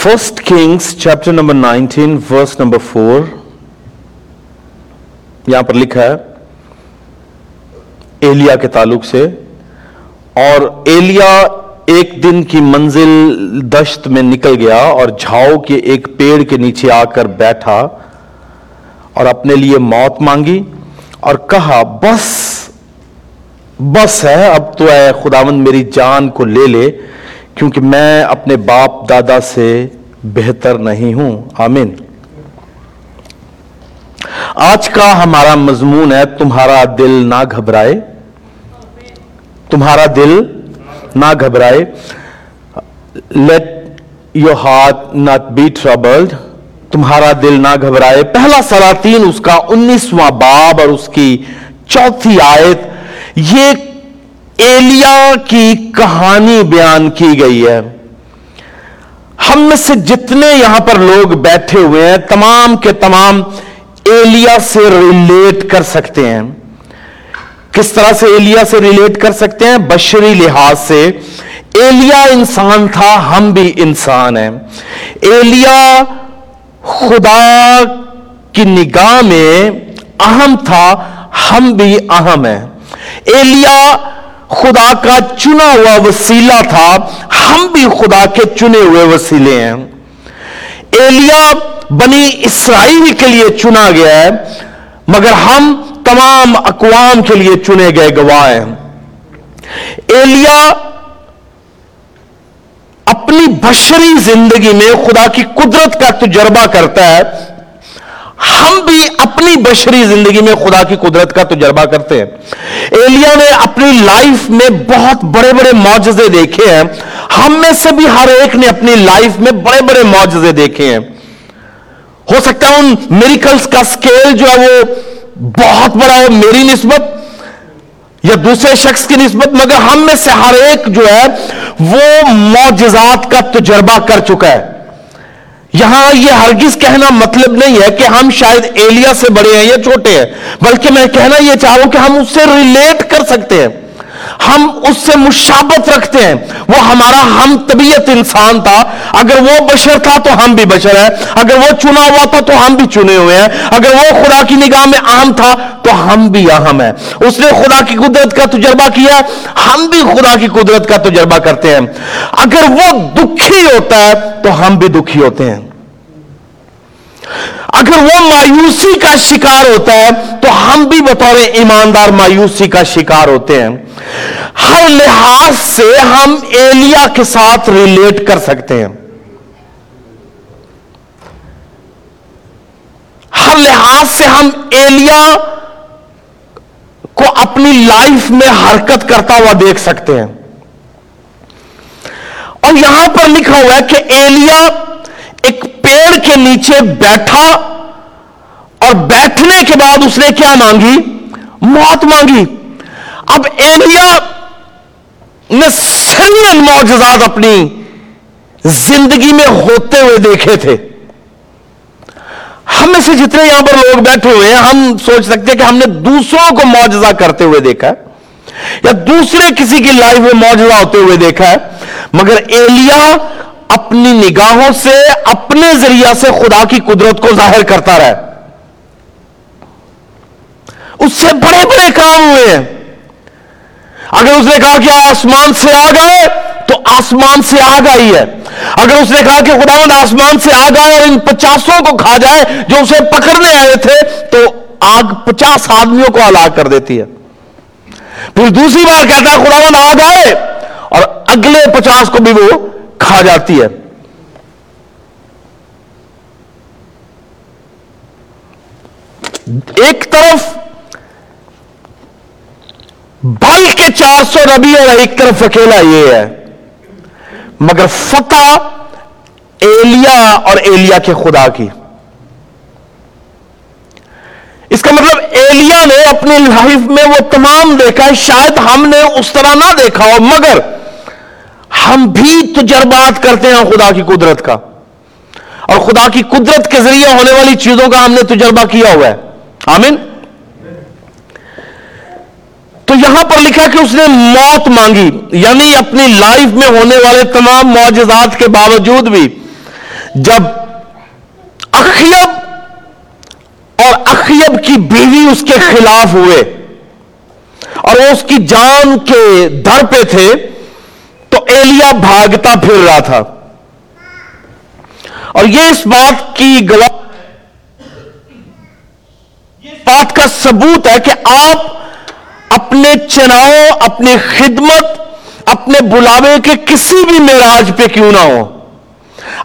First Kings chapter number nineteen verse number four یہاں پر لکھا ہے، ایلیا کے تعلق سے، اور ایلیا ایک دن کی منزل دشت میں نکل گیا اور جھاؤ کے ایک پیڑ کے نیچے آ کر بیٹھا اور اپنے لیے موت مانگی اور کہا، بس بس ہے، اب تو اے خداوند میری جان کو لے لے۔ کیونکہ میں اپنے باپ دادا سے بہتر نہیں ہوں۔ آمین۔ آج کا ہمارا مضمون ہے، تمہارا دل نہ گھبرائے۔ تمہارا دل نہ گھبرائے۔ Let your heart not be troubled تمہارا دل نہ گھبرائے۔ پہلا سلاطین، اس کا انیسواں باب اور اس کی چوتھی آیت، یہ ایلیا کی کہانی بیان کی گئی ہے۔ ہم میں سے جتنے یہاں پر لوگ بیٹھے ہوئے ہیں، تمام کے تمام ایلیا سے ریلیٹ کر سکتے ہیں۔ کس طرح سے ایلیا سے ریلیٹ کر سکتے ہیں؟ بشری لحاظ سے۔ ایلیا انسان تھا، ہم بھی انسان ہیں۔ ایلیا خدا کی نگاہ میں اہم تھا، ہم بھی اہم ہیں۔ ایلیا خدا کا چنا ہوا وسیلہ تھا، ہم بھی خدا کے چنے ہوئے وسیلے ہیں۔ ایلیا بنی اسرائیل کے لیے چنا گیا ہے، مگر ہم تمام اقوام کے لیے چنے گئے گواہ ہیں۔ ایلیا اپنی بشری زندگی میں خدا کی قدرت کا تجربہ کرتا ہے۔ ہم بھی اپنی بشری زندگی میں خدا کی قدرت کا تجربہ کرتے ہیں۔ ایلیا نے اپنی لائف میں بہت بڑے بڑے معجزے دیکھے ہیں۔ ہم میں سے بھی ہر ایک نے اپنی لائف میں بڑے بڑے معجزے دیکھے ہیں۔ ہو سکتا ہے ان میریکلز کا سکیل جو ہے وہ بہت بڑا ہو، میری نسبت یا دوسرے شخص کی نسبت، مگر ہم میں سے ہر ایک جو ہے وہ معجزات کا تجربہ کر چکا ہے۔ یہاں یہ ہرگز کہنا مطلب نہیں ہے کہ ہم شاید ایلیا سے بڑے ہیں یا چھوٹے ہیں، بلکہ میں کہنا یہ چاہوں کہ ہم اس سے ریلیٹ کر سکتے ہیں۔ ہم اس سے مشابت رکھتے ہیں۔ وہ ہمارا ہم طبیعت انسان تھا۔ اگر وہ بشر تھا تو ہم بھی بشر ہے اگر وہ چنا ہوا تھا تو ہم بھی چنے ہوئے ہیں۔ اگر وہ خدا کی نگاہ میں عام تھا تو ہم بھی اہم ہیں۔ اس نے خدا کی قدرت کا تجربہ کیا ہم بھی خدا کی قدرت کا تجربہ کرتے ہیں۔ اگر وہ دکھی ہوتا ہے تو ہم بھی دکھی ہوتے ہیں۔ اگر وہ مایوسی کا شکار ہوتا ہے، تو ہم بھی بطور ایماندار مایوسی کا شکار ہوتے ہیں۔ ہر لحاظ سے ہم ایلیا کے ساتھ ریلیٹ کر سکتے ہیں۔ ہر لحاظ سے ہم ایلیا کو اپنی لائف میں حرکت کرتا ہوا دیکھ سکتے ہیں۔ اور یہاں پر لکھا ہوا ہے کہ ایلیا ایک پیڑ کے نیچے بیٹھا اور بیٹھنے کے بعد اس نے کیا مانگی؟ موت مانگی۔ اب ایلیا نے سنگین معجزات اپنی زندگی میں ہوتے ہوئے دیکھے تھے۔ ہم میں سے جتنے یہاں پر لوگ بیٹھے ہوئے ہیں، ہم سوچ سکتے ہیں کہ ہم نے دوسروں کو معجزہ کرتے ہوئے دیکھا ہے، یا دوسرے کسی کی لائف میں معجزہ ہوتے ہوئے دیکھا ہے۔ مگر ایلیا اپنی نگاہوں سے، اپنے ذریعہ سے خدا کی قدرت کو ظاہر کرتا رہے۔ اس سے بڑے بڑے کام ہوئے ہیں۔ اگر اس نے کہا کہ آسمان سے آ گئے تو آسمان سے آگ آئی ہے۔ اگر اس نے کہا کہ خداوند آسمان سے آ گئے اور ان پچاسوں کو کھا جائے جو اسے پکڑنے آئے تھے، تو آگ پچاس آدمیوں کو ہلاک کر دیتی ہے۔ پھر دوسری بار کہتا ہے خداوند آ گئے اور اگلے پچاس کو بھی وہ کھا جاتی ہے۔ ایک طرف بل کے چار سو ربی اور ایک طرف اکیلا یہ ہے۔ مگر فتح ایلیا اور ایلیا کے خدا کی۔ اس کا مطلب ایلیا نے اپنی لائف میں وہ تمام دیکھا شاید ہم نے اس طرح نہ دیکھا ہو، مگر ہم بھی تجربات کرتے ہیں خدا کی قدرت کا۔ اور خدا کی قدرت کے ذریعے ہونے والی چیزوں کا ہم نے تجربہ کیا ہوا ہے۔ آمین۔ تو یہاں پر لکھا کہ اس نے موت مانگی یعنی اپنی لائف میں ہونے والے تمام معجزات کے باوجود بھی جب اخیب اور اخیب کی بیوی اس کے خلاف ہوئے اور وہ اس کی جان کے در پہ تھے تو ایلیا بھاگتا پھر رہا تھا۔ اور یہ اس بات کی گواہ بات کا ثبوت ہے کہ آپ اپنے چناؤ، اپنی خدمت، اپنے بلاوے کے کسی بھی معراج پہ کیوں نہ ہو۔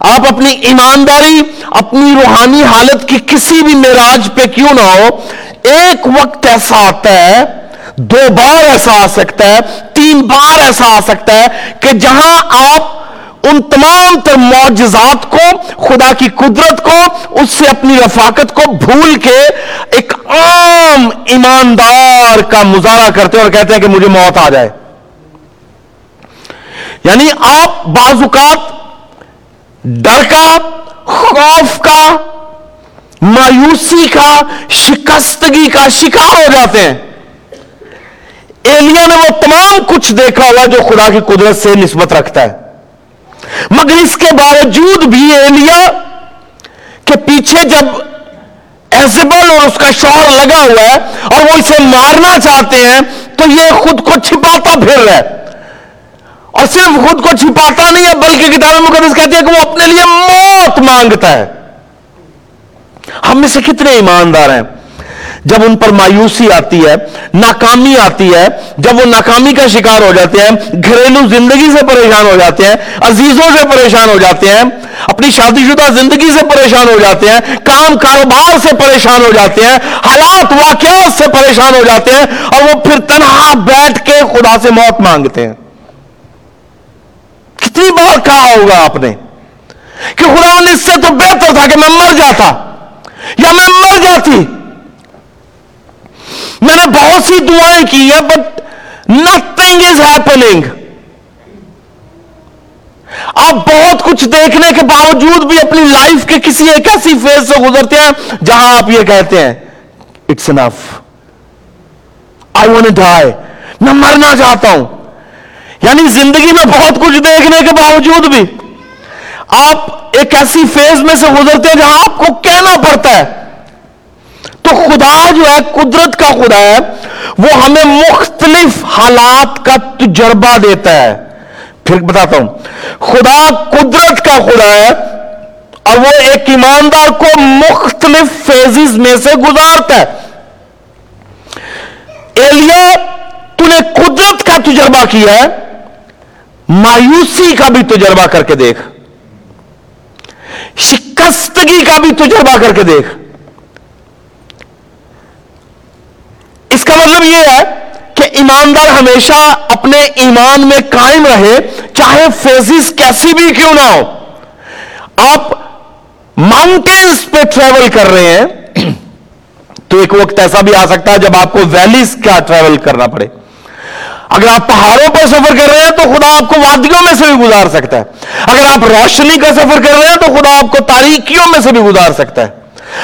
آپ اپنی ایمانداری، اپنی روحانی حالت کی کسی بھی معراج پہ کیوں نہ ہو۔ ایک وقت ایسا آتا ہے دو بار ایسا آ سکتا ہے، تین بار ایسا آ سکتا ہے کہ جہاں آپ ان تمام تر معجزات کو، خدا کی قدرت کو، اس سے اپنی رفاقت کو بھول کے ایک عام ایماندار کا مظاہرہ کرتے اور کہتے ہیں کہ مجھے موت آ جائے۔ یعنی آپ بعض اوقات ڈر کا، خوف کا، مایوسی کا، شکستگی کا شکار ہو جاتے ہیں۔ ایلیا نے وہ تمام کچھ دیکھا ہوا جو خدا کی قدرت سے نسبت رکھتا ہے۔ مگر اس کے باوجود بھی ایلیا کے پیچھے جب ایزبل اور اس کا شوہر لگا ہوا ہے اور وہ اسے مارنا چاہتے ہیں، تو یہ خود کو چھپاتا پھر رہا ہے۔ اور صرف خود کو چھپاتا نہیں ہے، بلکہ کتاب مقدس کہتے ہیں کہ وہ اپنے لیے موت مانگتا ہے۔ ہم میں سے کتنے ایماندار ہیں۔ جب ان پر مایوسی آتی ہے، ناکامی آتی ہے، جب وہ ناکامی کا شکار ہو جاتے ہیں، گھریلو زندگی سے پریشان ہو جاتے ہیں، عزیزوں سے پریشان ہو جاتے ہیں، اپنی شادی شدہ زندگی سے پریشان ہو جاتے ہیں، کام کاروبار سے پریشان ہو جاتے ہیں، حالات، واقعات سے پریشان ہو جاتے ہیں، اور وہ پھر تنہا بیٹھ کے خدا سے موت مانگتے ہیں۔ کتنی بار کہا ہوگا آپ نے کہ خدا اس سے تو بہتر تھا کہ میں مر جاتا، یا میں مر جاتی۔ میں نے بہت سی دعائیں کی ہیں بٹ نتنگ از ہیپنگ آپ بہت کچھ دیکھنے کے باوجود بھی اپنی لائف کے کسی ایک ایسی فیز سے گزرتے ہیں جہاں آپ یہ کہتے ہیں it's enough I want die میں مرنا چاہتا ہوں. یعنی زندگی میں بہت کچھ دیکھنے کے باوجود بھی آپ ایک ایسی فیز میں سے گزرتے ہیں جہاں آپ کو کہنا پڑتا ہے تو خدا جو ہے، قدرت کا خدا ہے، وہ ہمیں مختلف حالات کا تجربہ دیتا ہے۔ پھر بتاتا ہوں، خدا قدرت کا خدا ہے اور وہ ایک ایماندار کو مختلف فیزز میں سے گزارتا ہے۔ ایلیا، تو نے قدرت کا تجربہ کیا ہے، مایوسی کا بھی تجربہ کر کے دیکھ۔ شکستگی کا بھی تجربہ کر کے دیکھ اس کا مطلب یہ ہے کہ ایماندار ہمیشہ اپنے ایمان میں قائم رہے، چاہے فیزز کیسی بھی کیوں نہ ہو۔ آپ ماؤنٹینز پہ ٹریول کر رہے ہیں، تو ایک وقت ایسا بھی آ سکتا ہے جب آپ کو ویلیز کا ٹریول کرنا پڑے۔ اگر آپ پہاڑوں پر سفر کر رہے ہیں، تو خدا آپ کو وادیوں میں سے بھی گزار سکتا ہے۔ اگر آپ روشنی کا سفر کر رہے ہیں، تو خدا آپ کو تاریکیوں میں سے بھی گزار سکتا ہے۔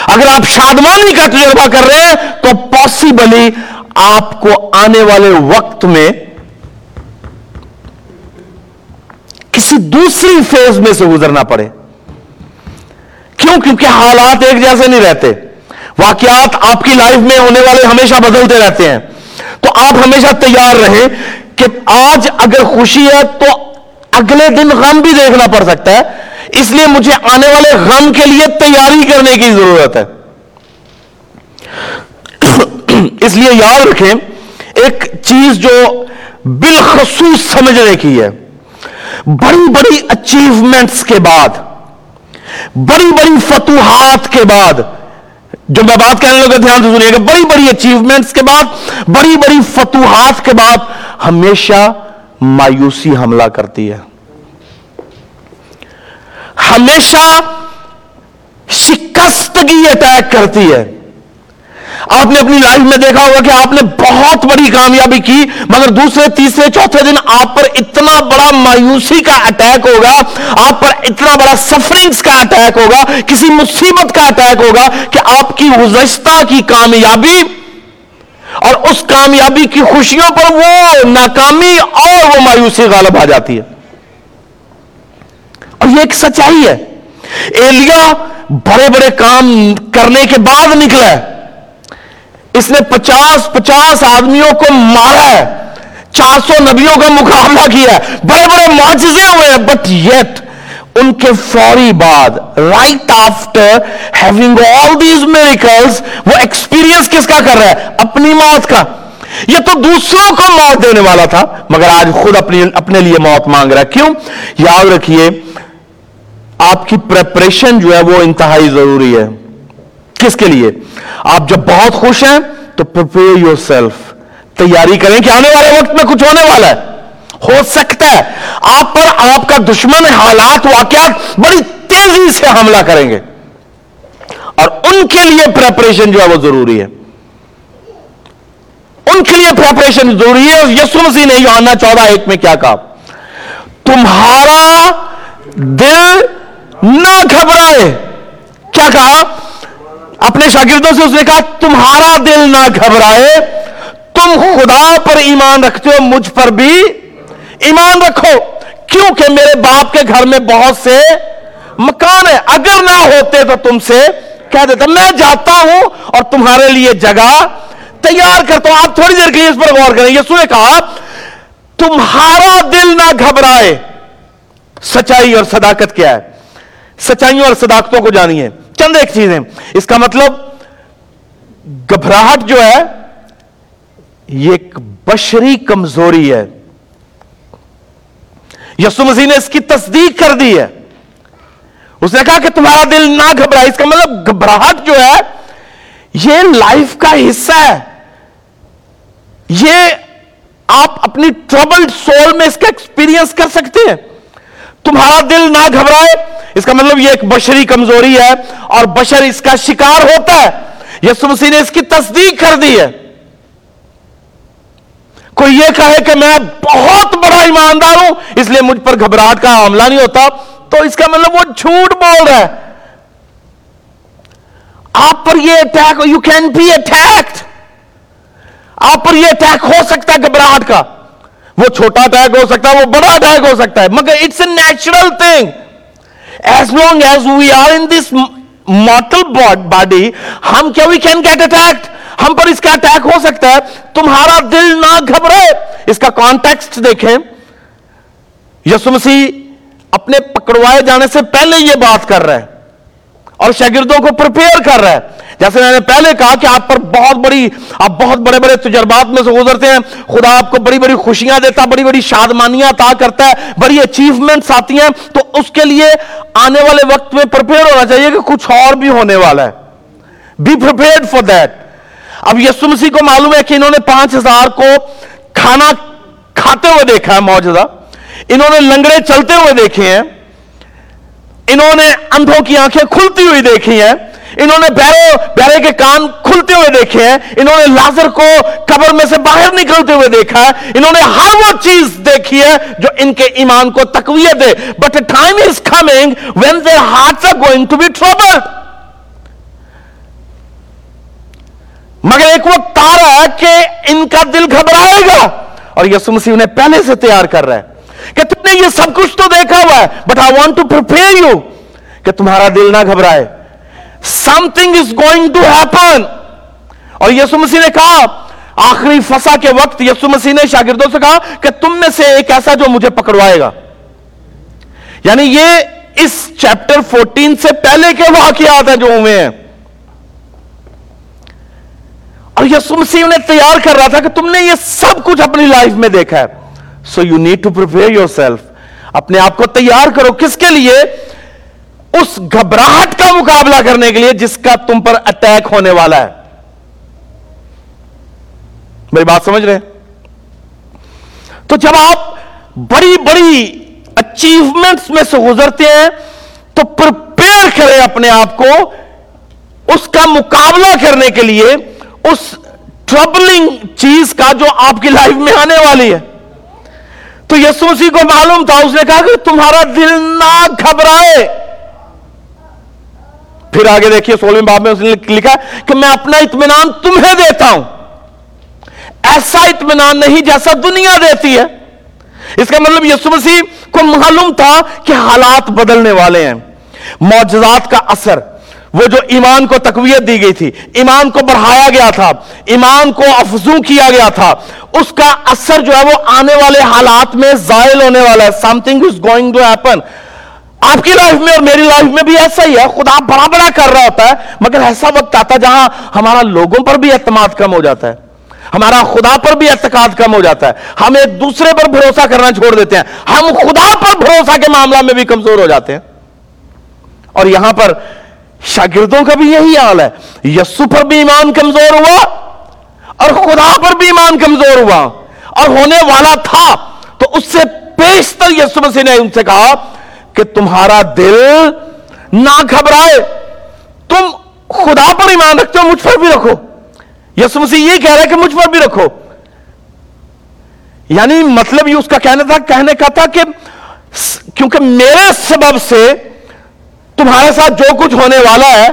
اگر آپ شادمانی کا تجربہ کر رہے ہیں، تو پاسبلی آپ کو آنے والے وقت میں کسی دوسری فیز میں سے گزرنا پڑے۔ کیوں؟ کیونکہ حالات ایک جیسے نہیں رہتے۔ واقعات آپ کی لائف میں ہونے والے ہمیشہ بدلتے رہتے ہیں۔ تو آپ ہمیشہ تیار رہیں کہ آج اگر خوشی ہے تو اگلے دن غم بھی دیکھنا پڑ سکتا ہے۔ اس لیے مجھے آنے والے غم کے لیے تیاری کرنے کی ضرورت ہے۔ اس لیے یاد رکھیں، ایک چیز جو بالخصوص سمجھنے کی ہے، بڑی بڑی اچیومنٹس کے بعد، بڑی بڑی فتوحات کے بعد جو میں بات کہنے لگا، دھیان سے سنیے گا بڑی بڑی اچیومنٹس کے بعد، بڑی بڑی فتوحات کے بعد ہمیشہ مایوسی حملہ کرتی ہے۔ ہمیشہ شکستگی اٹیک کرتی ہے۔ آپ نے اپنی لائف میں دیکھا ہوگا کہ آپ نے بہت بڑی کامیابی کی، مگر دوسرے، تیسرے، چوتھے دن آپ پر اتنا بڑا مایوسی کا اٹیک ہوگا، آپ پر اتنا بڑا سفرنگز کا اٹیک ہوگا، کسی مصیبت کا اٹیک ہوگا کہ آپ کی گزشتہ کی کامیابی اور اس کامیابی کی خوشیوں پر وہ ناکامی اور وہ مایوسی غالب آ جاتی ہے۔ اور یہ ایک سچائی ہے۔ ایلیا بڑے بڑے کام کرنے کے بعد نکلا ہے۔ اس نے پچاس پچاس آدمیوں کو مارا ہے۔ چار سو نبیوں کا مقابلہ کیا ہے۔ بڑے بڑے معجزے ہوئے ہیں۔ بٹ یٹ ان کے فوری بعد right after having all these miracles وہ ایکسپیرینس کس کا کر رہا ہے؟ اپنی موت کا۔ یہ تو دوسروں کو موت دینے والا تھا، مگر آج خود اپنی اپنے لیے موت مانگ رہا ہے۔ کیوں؟ یاد رکھیے، آپ کی پریپریشن جو ہے وہ انتہائی ضروری ہے۔ کس کے لیے؟ آپ جب بہت خوش ہیں تو پرپیئر یور سیلف تیاری کریں کہ آنے والے وقت میں کچھ ہونے والا ہے۔ ہو سکتا ہے۔ آپ پر آپ کا دشمن حالات، واقعات بڑی تیزی سے حملہ کریں گے۔ اور ان کے لیے پریپریشن جو ہے وہ ضروری ہے۔ ان کے لیے پریپریشن ضروری ہے۔ یسو مسیح نے یوحنا چودہ ایک میں کیا کہا؟ تمہارا دل نہ گھبرائے۔ کیا کہا؟ اپنے شاگردوں سے اس نے کہا، تمہارا دل نہ گھبرائے، تم خدا پر ایمان رکھتے ہو، مجھ پر بھی ایمان رکھو، کیونکہ میرے باپ کے گھر میں بہت سے مکان ہے اگر نہ ہوتے تو تم سے کہہ دیتا، میں جاتا ہوں اور تمہارے لیے جگہ تیار کرتا ہوں۔ آپ تھوڑی دیر کے لیے اس پر غور کریں۔ یسو نے کہا، تمہارا دل نہ گھبرائے۔ سچائی اور صداقت کیا ہے؟ سچائیوں اور صداقتوں کو جانیے۔ چند ایک چیزیں۔ اس کا مطلب گھبراہٹ جو ہے، یہ ایک بشری کمزوری ہے۔ یسو مسیح نے اس کی تصدیق کر دی ہے۔ اس نے کہا کہ تمہارا دل نہ گھبرائے۔ اس کا مطلب گھبراہٹ جو ہے، یہ لائف کا حصہ ہے۔ یہ آپ اپنی ٹربلڈ سول میں اس کا ایکسپیرینس کر سکتے ہیں۔ تمہارا دل نہ گھبرائے۔ اس کا مطلب یہ ایک بشری کمزوری ہے اور بشر اس کا شکار ہوتا ہے۔ یسو مسیح نے اس کی تصدیق کر دی ہے۔ کوئی یہ کہے کہ میں بہت بڑا ایماندار ہوں، اس لیے مجھ پر گھبراہٹ کا حاملہ نہیں ہوتا، تو اس کا مطلب وہ جھوٹ بول رہا ہے۔ آپ پر یہ attack you can be attacked آپ پر یہ اٹیک ہو سکتا ہے گھبراہٹ کا۔ وہ چھوٹا اٹیک ہو سکتا ہے، وہ بڑا اٹیک ہو سکتا ہے۔ مگر it's a natural thing as long as we are in this mortal body ہم کیا وی کین گیٹ اٹیکٹ ہم پر اس کا اٹیک ہو سکتا ہے۔ تمہارا دل نہ گھبرے اس کا کانٹیکسٹ دیکھیں۔ یسو مسیح اپنے پکڑوائے جانے سے پہلے یہ بات کر رہا ہے۔ اور شاگردوں کو پرپیئر کر رہا ہے۔ جیسے میں نے پہلے کہا کہ آپ پر بہت بڑی آپ بہت بڑے بڑے تجربات میں سے گزرتے ہیں۔ خدا آپ کو بڑی بڑی خوشیاں دیتا بڑی بڑی شادمانیاں عطا کرتا ہے، بڑی اچیومنٹس آتی ہیں۔ تو اس کے لیے آنے والے وقت میں پرپیئر ہونا چاہیے کہ کچھ اور بھی ہونے والا ہے۔ بی پرپیئرڈ فار دیٹ اب یسو مسیح کو معلوم ہے کہ انہوں نے پانچ ہزار کو کھانا کھاتے ہوئے دیکھا ہے موجودہ انہوں نے لنگڑے چلتے ہوئے دیکھے ہیں۔ انہوں نے اندھوں کی آنکھیں کھلتی ہوئی دیکھی ہیں۔ انہوں نے بیرو بیرے کے کان کھلتے ہوئے دیکھے ہیں۔ انہوں نے لازر کو قبر میں سے باہر نکلتے ہوئے دیکھا ہے۔ انہوں نے ہر وہ چیز دیکھی ہے جو ان کے ایمان کو تقویت دے۔ But time is coming when their hearts are going to be troubled مگر ایک وقت آ رہا ہے کہ ان کا دل گھبرائے گا۔ اور یسو مسیح انہیں پہلے سے تیار کر رہا ہے۔ کہ تم نے یہ سب کچھ تو دیکھا ہوا ہے but I want to prepare you کہ تمہارا دل نہ گھبرائے۔ Something is going to happen اور یسو مسیح نے کہا، آخری فسا کے وقت یسو مسیح نے شاگردوں سے کہا کہ تم میں سے ایک ایسا جو مجھے پکڑوائے گا۔ یعنی یہ اس چیپٹر فورٹین سے پہلے کے واقعات ہیں جو ہوئے ہیں۔ اور یسو مسیح نے تیار کر رہا تھا کہ تم نے یہ سب کچھ اپنی لائف میں دیکھا ہے۔ So you need to prepare yourself اپنے آپ کو تیار کرو کس کے لیے؟ اس گھبراہٹ کا مقابلہ کرنے کے لیے جس کا تم پر اٹیک ہونے والا ہے۔ میری بات سمجھ رہے ہیں؟ تو جب آپ بڑی بڑی اچیومنٹس میں سے گزرتے ہیں، تو پرپیئر کریں اپنے آپ کو اس کا مقابلہ کرنے کے لیے، اس ٹربلنگ چیز کا جو آپ کی لائف میں آنے والی ہے۔ تو یسوسی کو معلوم تھا، اس نے کہا کہ تمہارا دل نہ گھبرائے۔ پھر آگے دیکھیے، سولہویں باب میں اس نے لکھا کہ میں اپنا اطمینان تمہیں دیتا ہوں۔ ایسا اطمینان نہیں جیسا دنیا دیتی ہے۔ اس کا مطلب یسو مسیح کو معلوم تھا کہ حالات بدلنے والے ہیں۔ معجزات کا اثر وہ جو ایمان کو تقویت دی گئی تھی، ایمان کو بڑھایا گیا تھا، ایمان کو افزو کیا گیا تھا، اس کا اثر جو ہے وہ آنے والے حالات میں زائل ہونے والا ہے۔ Something is going to happen آپ کی لائف میں اور میری لائف میں بھی ایسا ہی ہے۔ خدا بڑا بڑا کر رہا ہوتا ہے، مگر ایسا وقت آتا ہے جہاں ہمارا لوگوں پر بھی اعتماد کم ہو جاتا ہے۔ ہمارا خدا پر بھی اعتقاد کم ہو جاتا ہے۔ ہم ایک دوسرے پر بھروسہ کرنا چھوڑ دیتے ہیں۔ ہم خدا پر بھروسہ کے معاملہ میں بھی کمزور ہو جاتے ہیں۔ اور یہاں پر شاگردوں کا بھی یہی حال ہے۔ یسو پر بھی ایمان کمزور ہوا اور خدا پر بھی ایمان کمزور ہوا۔ اور ہونے والا تھا۔ تو اس سے پیشتر یسو مسیح نے ان سے کہا کہ تمہارا دل نہ گھبرائے۔ تم خدا پر ایمان رکھتے ہو، مجھ پر بھی رکھو۔ یسو مسیح یہ کہہ رہا ہے کہ مجھ پر بھی رکھو۔ یعنی مطلب یہ اس کا کہنا تھا، کہنے کا تھا کہ کیونکہ میرے سبب سے تمہارے ساتھ جو کچھ ہونے والا ہے،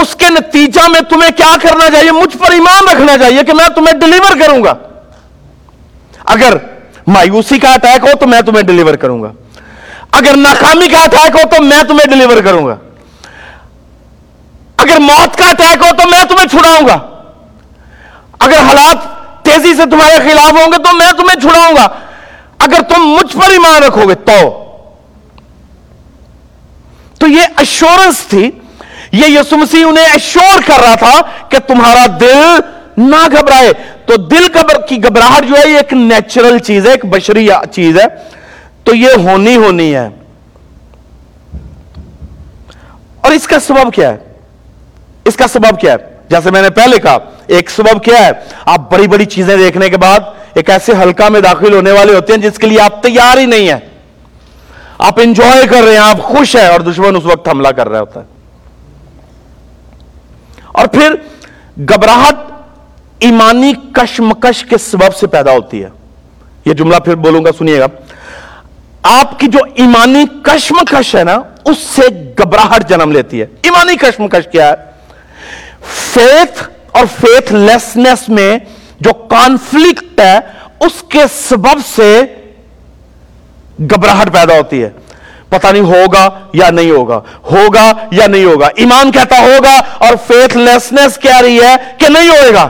اس کے نتیجہ میں تمہیں کیا کرنا چاہیے؟ مجھ پر ایمان رکھنا چاہیے کہ میں تمہیں ڈلیور کروں گا۔ اگر مایوسی کا اٹیک ہو تو میں تمہیں ڈلیور کروں گا۔ اگر ناکامی کا اٹیک ہو تو میں تمہیں ڈلیور کروں گا۔ اگر موت کا اٹیک ہو تو میں تمہیں چھڑاؤں گا۔ اگر حالات تیزی سے تمہارے خلاف ہوں گے تو میں تمہیں چھڑاؤں گا۔ اگر تم مجھ پر ایمان رکھو گے تو تو یہ اشورنس تھی، یہ یسو مسیح انہیں اشور کر رہا تھا کہ تمہارا دل نہ گھبرائے۔ تو دل کی گھبراہٹ جو ہے، یہ ایک نیچرل چیز ہے، ایک بشری چیز ہے۔ تو یہ ہونی ہونی ہے۔ اور اس کا سبب کیا ہے؟ اس کا سبب کیا ہے؟ جیسے میں نے پہلے کہا، ایک سبب کیا ہے؟ آپ بڑی بڑی چیزیں دیکھنے کے بعد ایک ایسے حلقہ میں داخل ہونے والے ہوتے ہیں جس کے لیے آپ تیار ہی نہیں ہیں۔ آپ انجوائے کر رہے ہیں، آپ خوش ہیں اور دشمن اس وقت حملہ کر رہا ہوتا ہے۔ اور پھر گبراہٹ ایمانی کشمکش کے سبب سے پیدا ہوتی ہے۔ یہ جملہ پھر بولوں گا، سنیے گا۔ آپ کی جو ایمانی کشمکش ہے نا، اس سے گبراہٹ جنم لیتی ہے۔ ایمانی کشمکش کیا ہے؟ فیتھ اور فیتھ لیسنس میں جو کانفلکٹ ہے، اس کے سبب سے گھبراہٹ پیدا ہوتی ہے۔ پتہ نہیں ہوگا یا نہیں ہوگا۔ ہوگا یا نہیں ہوگا۔ ایمان کہتا ہوگا اور فیتھ لیسنس کہہ رہی ہے کہ نہیں ہوئے گا۔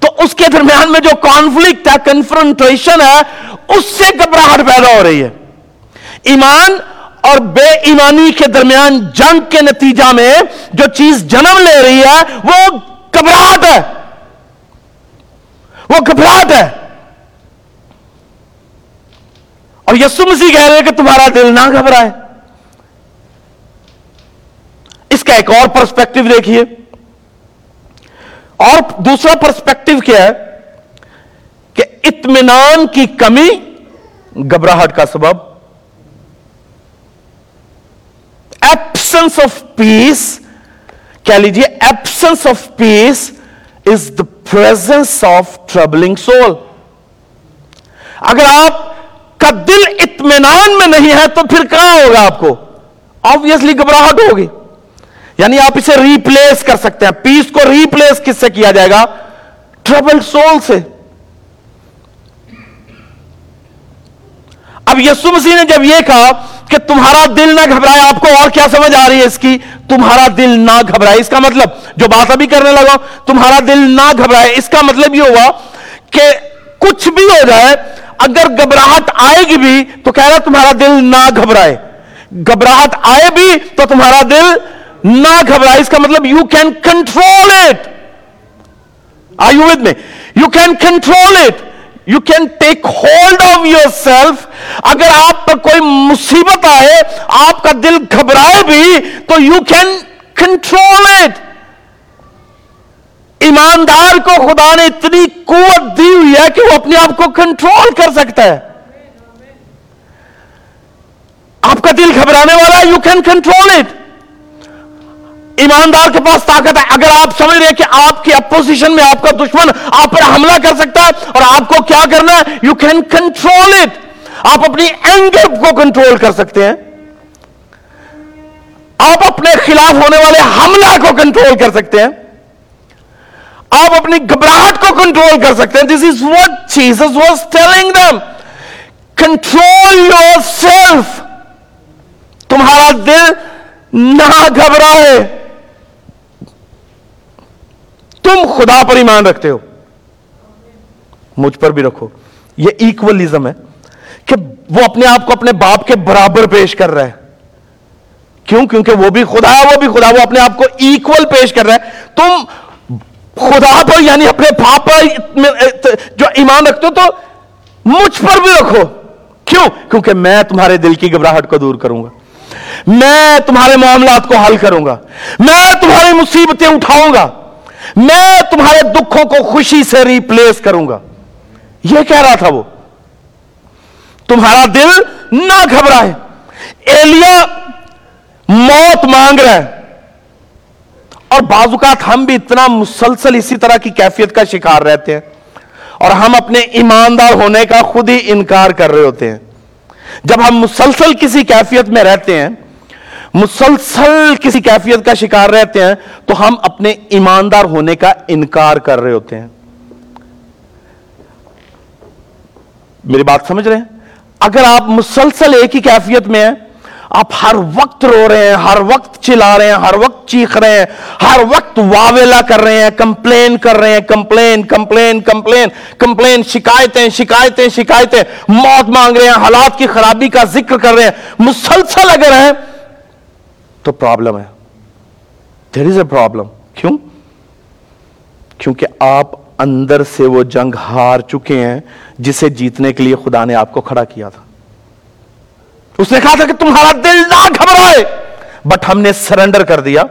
تو اس کے درمیان میں جو کانفلکٹ ہے کنفرنٹریشن ہے، اس سے گھبراہٹ پیدا ہو رہی ہے۔ ایمان اور بے ایمانی کے درمیان جنگ کے نتیجہ میں جو چیز جنم لے رہی ہے، وہ گھبراہٹ ہے۔ وہ گھبراہٹ ہے۔ اور یسو مسیح کہہ رہے کہ تمہارا دل نہ گھبرائے۔ اس کا ایک اور پرسپیکٹو دیکھیے۔ اور دوسرا پرسپیکٹو کیا ہے کہ اطمینان کی کمی گھبراہٹ کا سبب۔ ایبسنس آف پیس کہہ لیجیے absence of peace is the presence of troubling soul اگر آپ کا دل اطمینان میں نہیں ہے تو پھر کہاں ہوگا آپ کو؟ آبویسلی گھبراہٹ ہوگی۔ یعنی آپ اسے ریپلیس کر سکتے ہیں۔ پیس کو ریپلیس کس سے کیا جائے گا؟ ٹربل سول سے۔ اب یسو مسیح نے جب یہ کہا کہ تمہارا دل نہ گھبرائے، آپ کو اور کیا سمجھ آ رہی ہے اس کی؟ تمہارا دل نہ گھبرائے۔ اس کا مطلب جو بات ابھی کرنے لگا تمہارا دل نہ گھبرائے۔ اس کا مطلب یہ ہوا کہ کچھ بھی ہو جائے اگر گھبراہٹ آئے گی بھی تو کہہ رہا تمہارا دل نہ گھبرائے۔ گھبراہٹ آئے بھی تو تمہارا دل نہ گھبرائے۔ اس کا مطلب you can control it I you with میں you can control it you can take hold of yourself اگر آپ پر کوئی مصیبت آئے، آپ کا دل گھبرائے بھی تو یو کین کنٹرول اٹ ایماندار کو خدا نے اتنی قوت دی ہوئی ہے کہ وہ اپنے آپ کو کنٹرول کر سکتا ہے۔ آپ کا دل گھبرانے والا ہے یو کین کنٹرول اٹ ایماندار کے پاس طاقت ہے۔ اگر آپ سمجھ رہے کہ آپ کی اپوزیشن میں آپ کا دشمن آپ پر حملہ کر سکتا ہے اور آپ کو کیا کرنا ہے یو کین کنٹرول اٹ آپ اپنی اینگر کو کنٹرول کر سکتے ہیں۔ آپ اپنے خلاف ہونے والے حملہ کو کنٹرول کر سکتے ہیں۔ آپ اپنی گھبراہٹ کو کنٹرول کر سکتے ہیں۔ This is what Jesus was telling them control yourself تمہارا دل نہ گھبرائے۔ تم خدا پر ایمان رکھتے ہو۔ مجھ پر بھی رکھو۔ یہ ایکولیزم ہے کہ وہ اپنے آپ کو اپنے باپ کے برابر پیش کر رہا ہے۔ کیوں؟ کیونکہ وہ بھی خدا ہے، وہ بھی خدا، وہ اپنے آپ کو ایکول پیش کر رہا ہے۔ تم خدا پر یعنی اپنے باپ پر جو ایمان رکھتے ہو تو مجھ پر بھی رکھو۔ کیوں؟ کیونکہ میں تمہارے دل کی گھبراہٹ کو دور کروں گا۔ میں تمہارے معاملات کو حل کروں گا۔ میں تمہاری مصیبتیں اٹھاؤں گا۔ میں تمہارے دکھوں کو خوشی سے ریپلیس کروں گا۔ یہ کہہ رہا تھا وہ۔ تمہارا دل نہ گھبرائے۔ ایلیا موت مانگ رہا ہے۔ اور بعض اوقات ہم بھی اتنا مسلسل اسی طرح کی کیفیت کا شکار رہتے ہیں اور ہم اپنے ایماندار ہونے کا خود ہی انکار کر رہے ہوتے ہیں۔ جب ہم مسلسل کسی کیفیت میں رہتے ہیں، مسلسل کسی کیفیت کا شکار رہتے ہیں، تو ہم اپنے ایماندار ہونے کا انکار کر رہے ہوتے ہیں۔ میری بات سمجھ رہے ہیں؟ اگر آپ مسلسل ایک ہی کیفیت میں ہیں آپ ہر وقت رو رہے ہیں، ہر وقت چلا رہے ہیں، ہر وقت چیخ رہے ہیں، ہر وقت واویلا کر رہے ہیں، کمپلین کر رہے ہیں، کمپلین کمپلین کمپلین کمپلین، شکایتیں شکایتیں شکایتیں، موت مانگ رہے ہیں، حالات کی خرابی کا ذکر کر رہے ہیں، مسلسل اگر ہیں تو پرابلم ہے۔ دیر از اے پرابلم کیوں؟ کیونکہ آپ اندر سے وہ جنگ ہار چکے ہیں جسے جیتنے کے لیے خدا نے آپ کو کھڑا کیا تھا۔ اس نے کہا تھا کہ تمہارا دل نہ گھبرائے۔ بٹ ہم نے سرنڈر کر دیا۔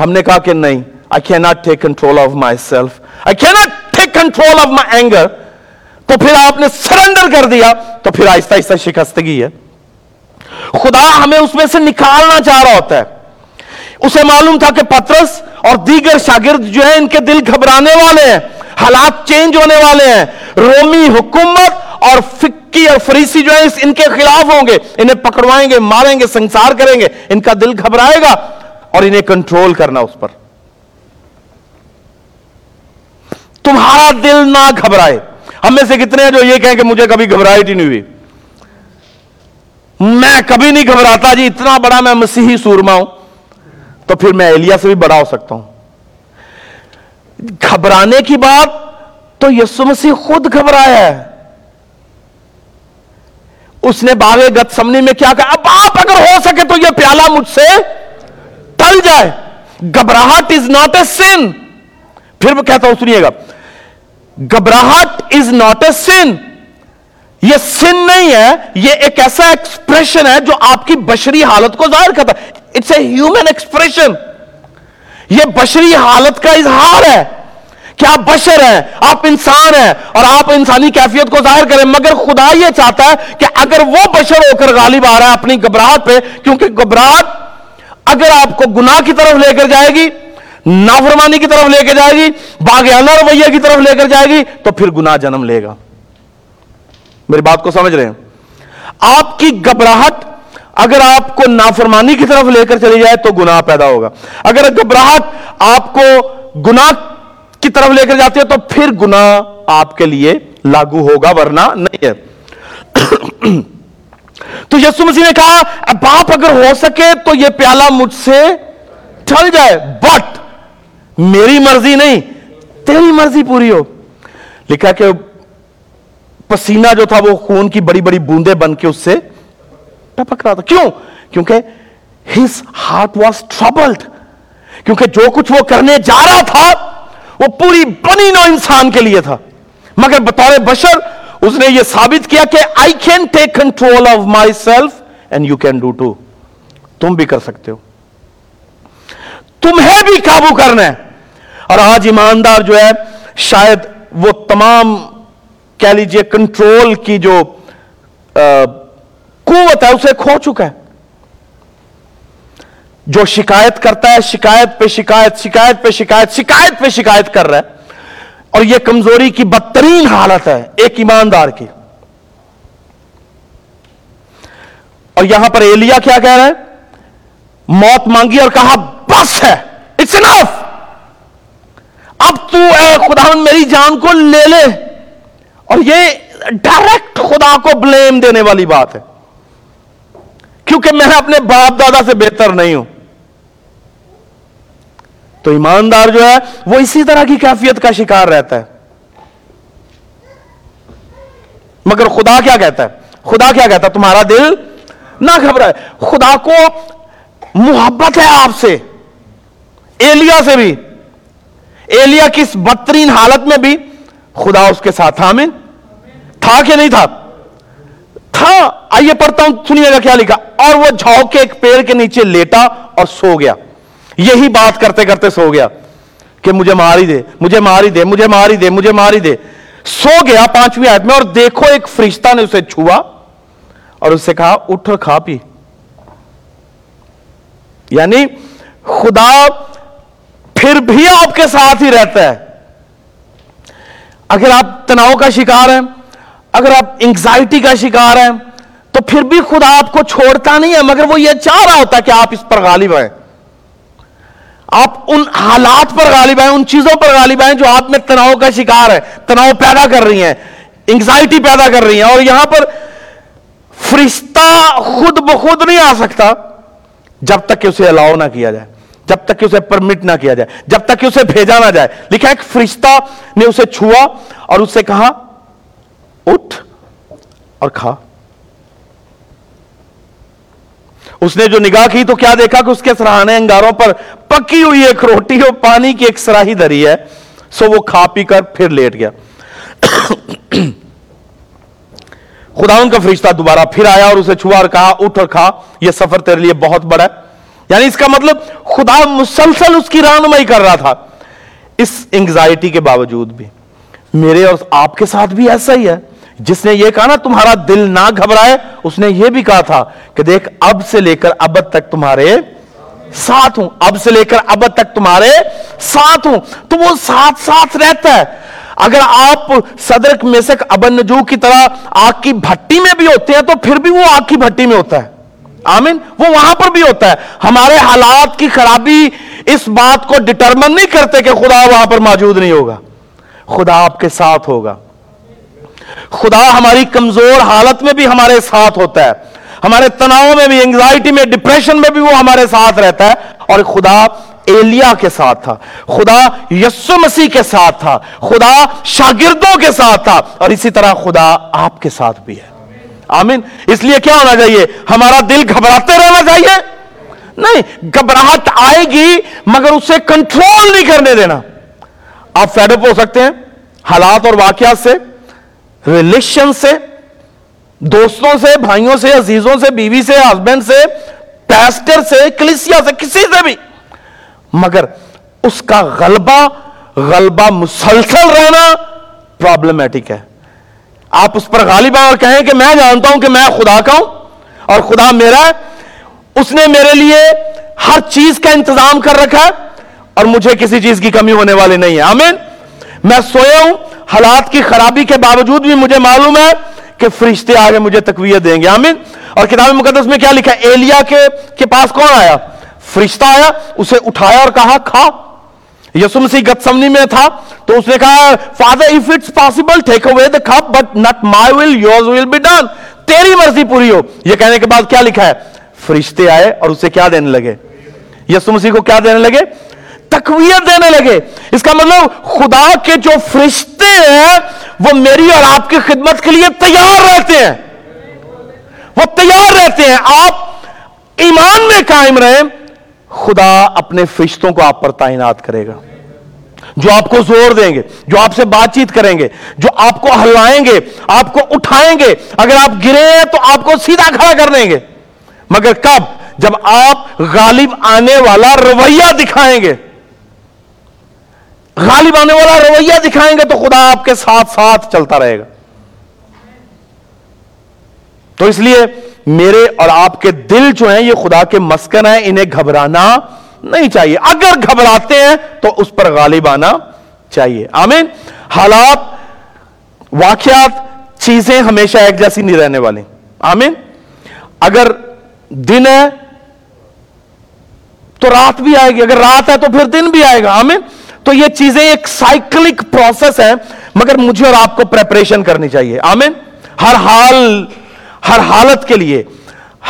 ہم نے کہا کہ نہیں آئی کی not take control of myself I کی not take control of my anger تو پھر آپ نے سرنڈر کر دیا۔ تو پھر آہستہ آہستہ شکستگی ہے۔ خدا ہمیں اس میں سے نکالنا چاہ رہا ہوتا ہے۔ اسے معلوم تھا کہ پترس اور دیگر شاگرد جو ہیں، ان کے دل گھبرانے والے ہیں۔ حالات چینج ہونے والے ہیں۔ رومی حکومت اور فکی اور فریسی جو ہیں ان کے خلاف ہوں گے، انہیں پکڑوائیں گے، ماریں گے، سنسار کریں گے، ان کا دل گھبرائے گا اور انہیں کنٹرول کرنا اس پر۔ تمہارا دل نہ گھبرائے۔ ہم میں سے کتنے ہیں جو یہ کہیں کہ مجھے کبھی گھبراہٹ ہی نہیں ہوئی؟ میں کبھی نہیں گھبراتا جی اتنا بڑا میں مسیحی سورما ہوں۔ تو پھر میں ایلیا سے بھی بڑا ہو سکتا ہوں۔ گھبرانے کی بات تو یسو مسیح خود گھبرایا ہے۔ اس نے باغ گت سمنی میں کیا کہا، اب آپ اگر ہو سکے تو یہ پیالہ مجھ سے ٹل جائے۔ گھبراہٹ از ناٹ اے سن پھر میں کہتا ہوں، سنیے گا۔ گھبراہٹ از ناٹ اے سن یہ سن نہیں ہے، یہ ایک ایسا ایکسپریشن ہے جو آپ کی بشری حالت کو ظاہر کرتا ہے۔ اٹس اے ہیومن ایکسپریشن یہ بشری حالت کا اظہار ہے۔ کہ آپ بشر ہیں آپ انسان ہیں اور آپ انسانی کیفیت کو ظاہر کریں، مگر خدا یہ چاہتا ہے کہ اگر وہ بشر ہو کر غالب آ رہا ہے اپنی گھبراہٹ پہ، کیونکہ گھبراہٹ اگر آپ کو گناہ کی طرف لے کر جائے گی، نافرمانی کی طرف لے کے جائے گی، باغیانہ رویہ کی طرف لے کر جائے گی، تو پھر گناہ جنم لے گا۔ میری بات کو سمجھ رہے ہیں؟ آپ کی گھبراہٹ اگر آپ کو نافرمانی کی طرف لے کر چلی جائے تو گناہ پیدا ہوگا۔ اگر گھبراہٹ آپ کو گناہ کی طرف لے کر جاتی ہے تو پھر گناہ آپ کے لیے لاگو ہوگا، ورنہ نہیں ہے۔ تو یسو مسیح نے کہا باپ اگر ہو سکے تو یہ پیالہ مجھ سے ٹھل جائے بٹ میری مرضی نہیں، تیری مرضی پوری ہو۔ لکھا کہ پسینہ جو تھا وہ خون کی بڑی بڑی بوندے بن کے اس سے ٹپک رہا تھا۔ کیوں؟ کیونکہ ہز ہارٹ واز ٹربلڈ کیونکہ جو کچھ وہ کرنے جا رہا تھا وہ پوری بنی نو انسان کے لیے تھا۔ مگر بطور بشر اس نے یہ ثابت کیا کہ I can take control of myself and you can do too تم بھی کر سکتے ہو۔ تمہیں بھی قابو کرنا ہے۔ اور آج ایماندار جو ہے، شاید وہ تمام کہہ لیجیے کنٹرول کی جو قوت ہے، اسے کھو چکا ہے۔ جو شکایت کرتا ہے، شکایت پہ شکایت شکایت پہ شکایت شکایت پہ شکایت کر رہا ہے۔ اور یہ کمزوری کی بدترین حالت ہے ایک ایماندار کی۔ اور یہاں پر ایلیا کیا کہہ رہا ہے؟ موت مانگی اور کہا، بس ہے اٹس انف اب تو اے خدا، میری جان کو لے لے۔ اور یہ ڈائریکٹ خدا کو بلیم دینے والی بات ہے۔ کیونکہ میں اپنے باپ دادا سے بہتر نہیں ہوں۔ تو ایماندار جو ہے، وہ اسی طرح کی کیفیت کا شکار رہتا ہے۔ مگر خدا کیا کہتا ہے؟ خدا کیا کہتا ہے؟ تمہارا دل نہ گھبرائے۔ خدا کو محبت ہے آپ سے، ایلیا سے بھی۔ ایلیا کی اس بدترین حالت میں بھی خدا اس کے ساتھ تھا تھا کہ نہیں تھا؟ تھا۔ آئیے پڑھتا ہوں، سنیے گا کیا لکھا۔ اور وہ جھاؤ کے ایک پیڑ کے نیچے لیٹا اور سو گیا۔ یہی بات کرتے کرتے سو گیا کہ مجھے ماری دے، مجھے ماری دے، مجھے ماری دے، مجھے ماری دے۔ سو گیا پانچویں آیت میں اور دیکھو ایک فرشتہ نے اسے چھوا اور اس سے کہا، اٹھ اور کھا پی۔ یعنی خدا پھر بھی آپ کے ساتھ ہی رہتا ہے۔ اگر آپ تناؤ کا شکار ہیں اگر آپ انگزائٹی کا شکار ہیں، تو پھر بھی خدا آپ کو چھوڑتا نہیں ہے، مگر وہ یہ چاہ رہا ہوتا کہ آپ اس پر غالب آئیں آپ ان حالات پر غالب آئیں ان چیزوں پر غالب آئیں جو آپ میں تناؤ کا شکار ہے تناؤ پیدا کر رہی ہیں انگزائٹی پیدا کر رہی ہیں۔ اور یہاں پر فرشتہ خود بخود نہیں آ سکتا جب تک کہ اسے الاؤ نہ کیا جائے، جب تک کہ اسے پرمٹ نہ کیا جائے، جب تک کہ اسے بھیجا نہ جائے۔ لکھا ایک فرشتہ نے اسے چھوا اور اس سے کہا اٹھ اور کھا۔ اس نے جو نگاہ کی تو کیا دیکھا کہ اس کے سراہنے انگاروں پر پکی ہوئی ایک روٹی اور پانی کی ایک سراہی دری ہے، سو وہ کھا پی کر پھر لیٹ گیا۔ خدا ان کا فرشتہ دوبارہ پھر آیا اور اسے چھوا اور کہا، اٹھ اور کھا، یہ سفر تیرے لیے بہت بڑا ہے۔ یعنی اس کا مطلب خدا مسلسل اس کی رہنمائی کر رہا تھا۔ اس انگزائٹی کے باوجود بھی، میرے اور آپ کے ساتھ بھی ایسا ہی ہے۔ جس نے یہ کہا نا تمہارا دل نہ گھبرائے، اس نے یہ بھی کہا تھا کہ دیکھ، اب سے لے کر اب تک تمہارے ساتھ ہوں۔ اب سے لے کر اب تک تمہارے ساتھ ہوں۔ تو وہ ساتھ ساتھ رہتا ہے۔ اگر آپ صدرک میسک ابن نجو کی طرح آگ کی بھٹی میں بھی ہوتے ہیں تو پھر بھی وہ آگ کی بھٹی میں ہوتا ہے۔ آمین۔ وہ وہاں پر بھی ہوتا ہے۔ ہمارے حالات کی خرابی اس بات کو ڈٹرمن نہیں کرتے کہ خدا وہاں پر موجود نہیں ہوگا۔ خدا آپ کے ساتھ ہوگا۔ خدا ہماری کمزور حالت میں بھی ہمارے ساتھ ہوتا ہے۔ ہمارے تناؤ میں بھی انگزائٹی میں ڈپریشن میں بھی وہ ہمارے ساتھ رہتا ہے۔ اور خدا ایلیا کے ساتھ تھا۔ خدا یسو مسیح کے ساتھ تھا۔ خدا شاگردوں کے ساتھ تھا۔ اور اسی طرح خدا آپ کے ساتھ بھی ہے۔ آمین۔ اس لیے کیا ہونا چاہیے؟ ہمارا دل گھبراتے رہنا چاہیے۔ نہیں، گھبراہٹ آئے گی مگر اسے کنٹرول نہیں کرنے دینا۔ آپ فیڈ اپ ہو سکتے ہیں۔ حالات اور واقعات سے ریلیشن سے، دوستوں سے، بھائیوں سے، عزیزوں سے، بیوی سے ہسبینڈ سے پیسٹر سے کلیسیا سے، کسی سے بھی. مگر اس کا غلبہ غلبہ مسلسل رہنا پرابلمٹک ہے. آپ اس پر غالب آئیں اور کہیں کہ میں جانتا ہوں کہ میں خدا کا ہوں اور خدا میرا ہے، اس نے میرے لیے ہر چیز کا انتظام کر رکھا ہے اور مجھے کسی چیز کی کمی ہونے والی نہیں ہے. آمین. میں سویا ہوں، حالات کی خرابی کے باوجود بھی مجھے معلوم ہے کہ فرشتے آگے مجھے تقویت دیں گے، آمین۔ اور کتاب مقدس میں کیا لکھا ایلیا کے کے پاس کون آیا؟ فرشتہ آیا، اسے اٹھایا اور کہا، کھا۔ یسو مسیح گتسمنی میں تھا، تو اس نے کہا father if it's possible take away the cup but not my will yours will be done تیری مرضی پوری ہو۔ یہ کہنے کے بعد کیا لکھا ہے؟ فرشتے آئے اور اسے کیا دینے لگے؟ یسو مسیح کو کیا دینے لگے؟ تقویت دینے لگے۔ اس کا مطلب خدا کے جو فرشتے ہیں، وہ میری اور آپ کی خدمت کے لیے تیار رہتے ہیں۔ وہ تیار رہتے ہیں۔ آپ ایمان میں قائم رہیں، خدا اپنے فرشتوں کو آپ پر تعینات کرے گا۔ جو آپ کو زور دیں گے، جو آپ سے بات چیت کریں گے، جو آپ کو ہلائیں گے، آپ کو اٹھائیں گے۔ اگر آپ گرے ہیں تو آپ کو سیدھا کھڑا کر دیں گے۔ مگر کب؟ جب آپ غالب آنے والا رویہ دکھائیں گے۔ غالب آنے والا رویہ دکھائیں گے تو خدا آپ کے ساتھ ساتھ چلتا رہے گا۔ تو اس لیے میرے اور آپ کے دل جو ہیں یہ خدا کے مسکن ہیں، انہیں گھبرانا نہیں چاہیے۔ اگر گھبراتے ہیں تو اس پر غالب آنا چاہیے۔ آمین۔ حالات، واقعات، چیزیں ہمیشہ ایک جیسی نہیں رہنے والی۔ آمین۔ اگر دن ہے تو رات بھی آئے گی، اگر رات ہے تو پھر دن بھی آئے گا۔ آمین۔ تو یہ چیزیں ایک سائیکلک پروسیس ہے مگر مجھے اور آپ کو پریپریشن کرنی چاہیے۔ آمین؟ ہر حال، ہر حالت کے لیے،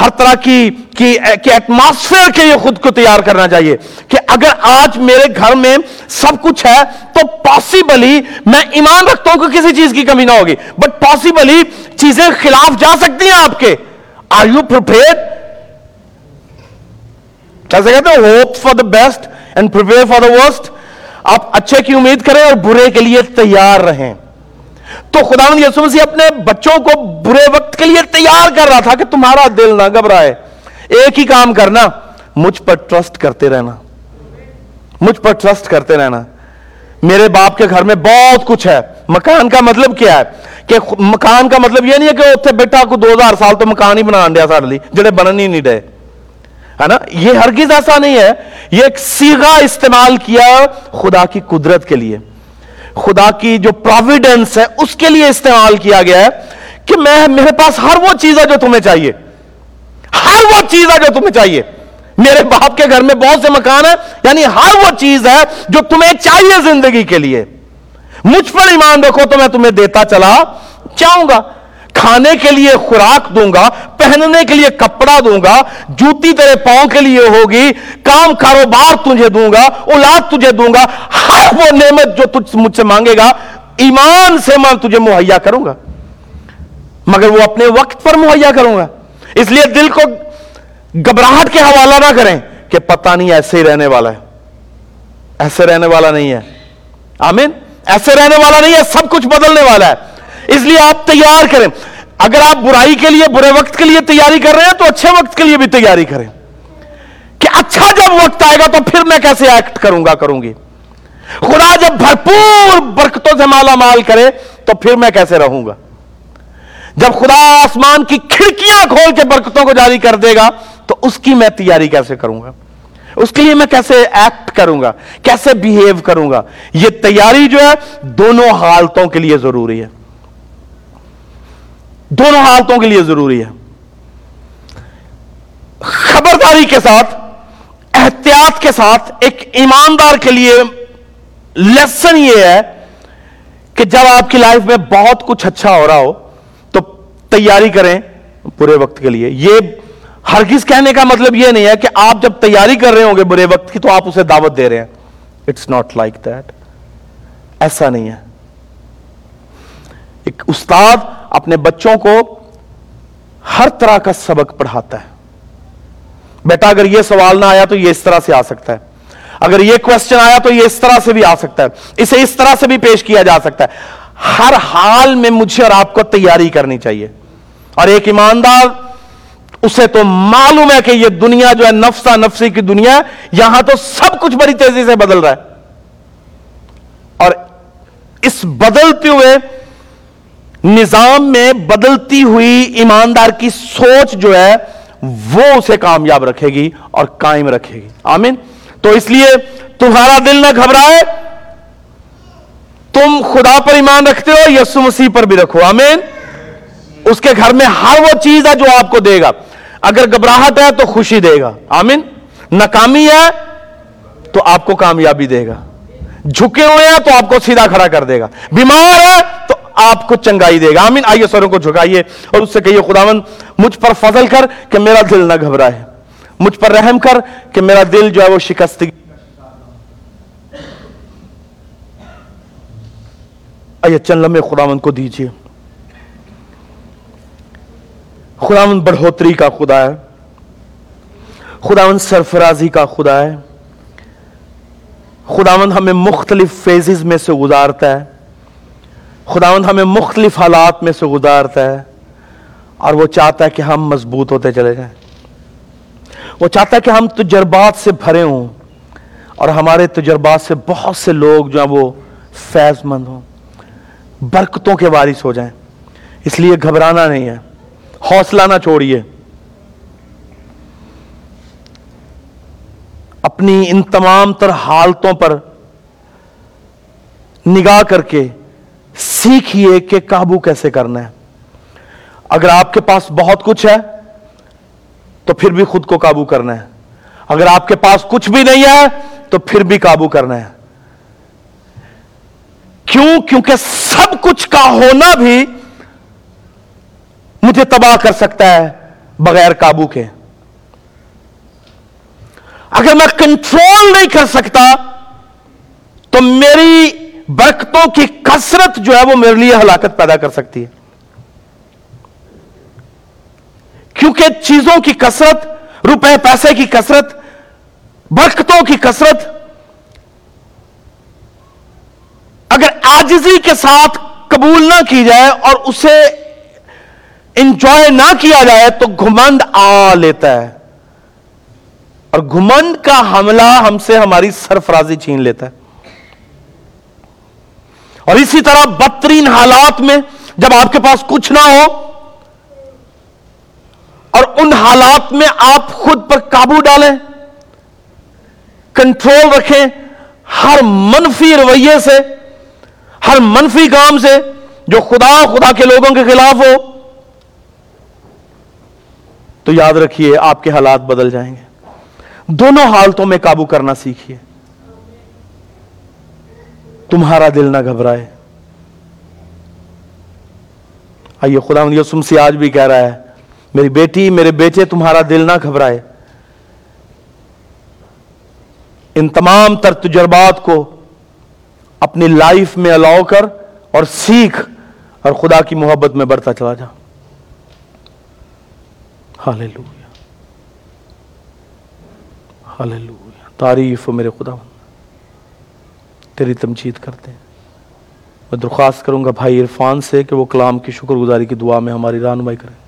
ہر طرح کی ایٹماسفیئر کے لیے خود کو تیار کرنا چاہیے کہ اگر آج میرے گھر میں سب کچھ ہے، تو پاسبلی میں ایمان رکھتا ہوں کہ کسی چیز کی کمی نہ ہوگی۔ بٹ پاسبلی چیزیں خلاف جا سکتی ہیں آپ کے۔ آر یو کیسے کہتے ہیں hope for the best and for the worst آپ اچھے کی امید کریں اور برے کے لیے تیار رہیں۔ تو خدا یسو مسیح اپنے بچوں کو برے وقت کے لیے تیار کر رہا تھا کہ تمہارا دل نہ گھبرائے۔ ایک ہی کام کرنا، مجھ پر ٹرسٹ کرتے رہنا۔ مجھ پر ٹرسٹ کرتے رہنا۔ میرے باپ کے گھر میں بہت کچھ ہے۔ مکان کا مطلب کیا ہے؟ کہ مکان کا مطلب یہ نہیں ہے کہ اتنے بیٹا کو دو ہزار سال تو مکان ہی بنا دیا سارے جڑے بنن ہی نہیں رہے ہے نا؟ یہ ہرگز ایسا نہیں ہے۔ یہ ایک سیگا استعمال کیا خدا کی قدرت کے لیے۔ خدا کی جو پرویڈنس ہے، اس کے لیے استعمال کیا گیا ہے کہ میں، میرے پاس ہر وہ چیز ہے جو تمہیں چاہیے۔ ہر وہ چیز ہے جو تمہیں چاہیے۔ میرے باپ کے گھر میں بہت سے مکان ہیں یعنی ہر وہ چیز ہے جو تمہیں چاہیے زندگی کے لیے۔ مجھ پر ایمان رکھو تو میں تمہیں دیتا چلا چاہوں گا۔ کھانے کے لیے خوراک دوں گا، پہننے کے لیے کپڑا دوں گا، جوتی تیرے پاؤں کے لیے ہوگی، کام کاروبار تجھے دوں گا، اولاد تجھے دوں گا، ہر وہ نعمت جو تجھ مجھ سے مانگے گا، ایمان سے میں تجھے مہیا کروں گا۔ مگر وہ اپنے وقت پر مہیا کروں گا۔ اس لیے دل کو گھبراہٹ کے حوالہ نہ کریں کہ پتہ نہیں ایسے ہی رہنے والا ہے۔ ایسے رہنے والا نہیں ہے۔ آمین۔ ایسے رہنے والا نہیں ہے، سب کچھ بدلنے والا ہے۔ اس لیے آپ تیار کریں۔ اگر آپ برائی کے لیے، برے وقت کے لیے تیاری کر رہے ہیں، تو اچھے وقت کے لیے بھی تیاری کریں۔ کہ اچھا جب وقت آئے گا، تو پھر میں کیسے ایکٹ کروں گا، کروں گی؟ خدا جب بھرپور برکتوں سے مالا مال کرے، تو پھر میں کیسے رہوں گا؟ جب خدا آسمان کی کھڑکیاں کھول کے برکتوں کو جاری کر دے گا، تو اس کی میں تیاری کیسے کروں گا؟ اس کے لیے میں کیسے ایکٹ کروں گا؟ کیسے بیہیو کروں گا؟ یہ تیاری جو ہے، دونوں حالتوں کے لیے ضروری ہے۔ دونوں حالتوں کے لیے ضروری ہے۔ خبرداری کے ساتھ، احتیاط کے ساتھ ایک ایماندار کے لیے لیسن یہ ہے کہ جب آپ کی لائف میں بہت کچھ اچھا ہو رہا ہو، تو تیاری کریں برے وقت کے لیے۔ یہ ہرگز کہنے کا مطلب یہ نہیں ہے کہ آپ جب تیاری کر رہے ہوں گے برے وقت کی، تو آپ اسے دعوت دے رہے ہیں۔ اٹس ناٹ لائک دیٹ ایسا نہیں ہے۔ ایک استاد اپنے بچوں کو ہر طرح کا سبق پڑھاتا ہے۔ بیٹا، اگر یہ سوال نہ آیا تو یہ اس طرح سے آ سکتا ہے۔ اگر یہ کوشچن آیا تو یہ اس طرح سے بھی آ سکتا ہے۔ اسے اس طرح سے بھی پیش کیا جا سکتا ہے۔ ہر حال میں مجھے اور آپ کو تیاری کرنی چاہیے۔ اور ایک ایماندار، اسے تو معلوم ہے کہ یہ دنیا جو ہے نفسا نفسی کی دنیا یہاں تو سب کچھ بڑی تیزی سے بدل رہا ہے۔ اور اس بدلتے ہوئے نظام میں بدلتی ہوئی ایماندار کی سوچ جو ہے، وہ اسے کامیاب رکھے گی اور قائم رکھے گی۔ آمین۔ تو اس لیے تمہارا دل نہ گھبرائے۔ تم خدا پر ایمان رکھتے ہو یسو مسیح پر بھی رکھو۔ آمین۔ اس کے گھر میں ہر وہ چیز ہے جو آپ کو دے گا۔ اگر گھبراہٹ ہے تو خوشی دے گا۔ آمین۔ ناکامی ہے تو آپ کو کامیابی دے گا۔ جھکے ہوئے ہیں تو آپ کو سیدھا کھڑا کر دے گا۔ بیمار ہے تو آپ کو چنگائی دے گا۔ آمین۔ آئیے سروں کو جھکائیے اور اس سے کہیے خداون مجھ پر فضل کر کہ میرا دل نہ گھبرائے۔ مجھ پر رحم کر کہ میرا دل جو ہے وہ شکستگی آئیے، چند لمحے خداون کو دیجیے۔ خداون بڑھوتری کا خدا ہے۔ خداون سرفرازی کا خدا ہے۔ خداون ہمیں مختلف فیزز میں سے گزارتا ہے۔ خداون ہمیں مختلف حالات میں سے گزارتا ہے اور وہ چاہتا ہے کہ ہم مضبوط ہوتے چلے جائیں۔ وہ چاہتا ہے کہ ہم تجربات سے بھرے ہوں اور ہمارے تجربات سے بہت سے لوگ جو ہیں وہ فیض مند ہوں۔ برکتوں کے وارث ہو جائیں۔ اس لیے گھبرانا نہیں ہے۔ حوصلہ نہ چھوڑیے۔ اپنی ان تمام تر حالتوں پر نگاہ کر کے سیکھیے کہ قابو کیسے کرنا ہے۔ اگر آپ کے پاس بہت کچھ ہے، تو پھر بھی خود کو قابو کرنا ہے۔ اگر آپ کے پاس کچھ بھی نہیں ہے، تو پھر بھی قابو کرنا ہے۔ کیوں؟ کیونکہ سب کچھ کا ہونا بھی مجھے تباہ کر سکتا ہے بغیر قابو کے۔ اگر میں کنٹرول نہیں کر سکتا، تو میری برکتوں کی کثرت جو ہے وہ میرے لیے ہلاکت پیدا کر سکتی ہے۔ کیونکہ چیزوں کی کثرت، روپے، پیسے کی کثرت، برکتوں کی کثرت، اگر آجزی کے ساتھ قبول نہ کی جائے اور اسے انجوائے نہ کیا جائے تو گھمند آ لیتا ہے۔ اور گھمند کا حملہ ہم سے ہماری سرفرازی چھین لیتا ہے۔ اور اسی طرح بدترین حالات میں جب آپ کے پاس کچھ نہ ہو اور ان حالات میں آپ خود پر قابو ڈالیں کنٹرول رکھیں، ہر منفی رویے سے، ہر منفی کام سے جو خدا خدا کے لوگوں کے خلاف ہو، تو یاد رکھیے آپ کے حالات بدل جائیں گے۔ دونوں حالتوں میں قابو کرنا سیکھیے۔ تمہارا دل نہ گھبرائے۔ آئیے، خدا یسم سے آج بھی کہہ رہا ہے، میری بیٹی، میرے بیٹے، تمہارا دل نہ گھبرائے۔ ان تمام تر تجربات کو اپنی لائف میں الاؤ کر اور سیکھ اور خدا کی محبت میں بڑھتا چلا جا۔ ہاللویا ہاللویا تعریف میرے خدا تیری تمجید کرتے ہیں۔ میں درخواست کروں گا بھائی عرفان سے کہ وہ کلام کی شکر گزاری کی دعا میں ہماری رہنمائی کرے۔